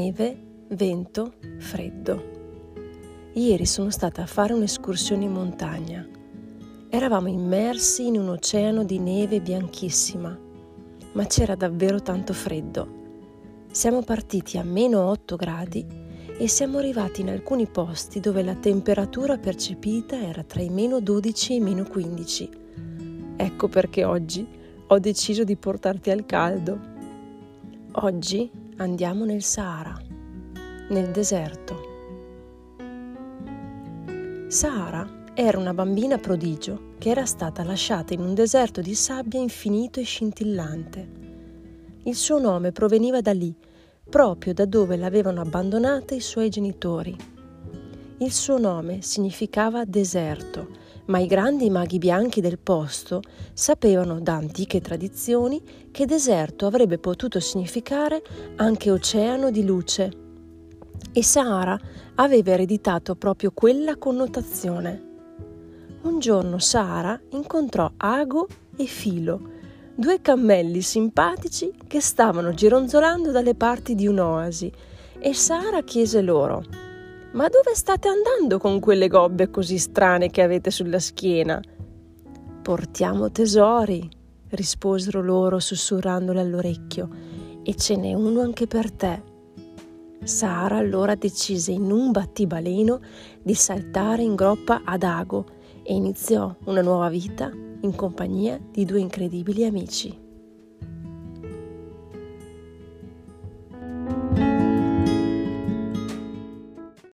Neve, vento, freddo. Ieri sono stata a fare un'escursione in montagna. Eravamo immersi in un oceano di neve bianchissima, ma c'era davvero tanto freddo. Siamo partiti a meno 8 gradi e siamo arrivati in alcuni posti dove la temperatura percepita era tra i meno 12 e i meno 15. Ecco perché oggi ho deciso di portarti al caldo. Oggi andiamo nel Sahara, nel deserto. Sahara era una bambina prodigio che era stata lasciata in un deserto di sabbia infinito e scintillante. Il suo nome proveniva da lì, proprio da dove l'avevano abbandonata i suoi genitori. Il suo nome significava deserto, ma i grandi maghi bianchi del posto sapevano da antiche tradizioni che deserto avrebbe potuto significare anche oceano di luce e Sahara aveva ereditato proprio quella connotazione. Un giorno Sahara incontrò Ago e Filo, due cammelli simpatici che stavano gironzolando dalle parti di un'oasi, e Sahara chiese loro Ma dove state andando con quelle gobbe così strane che avete sulla schiena? Portiamo tesori, risposero loro sussurrandole all'orecchio, e ce n'è uno anche per te. Sara allora decise in un battibaleno di saltare in groppa ad Ago e iniziò una nuova vita in compagnia di due incredibili amici.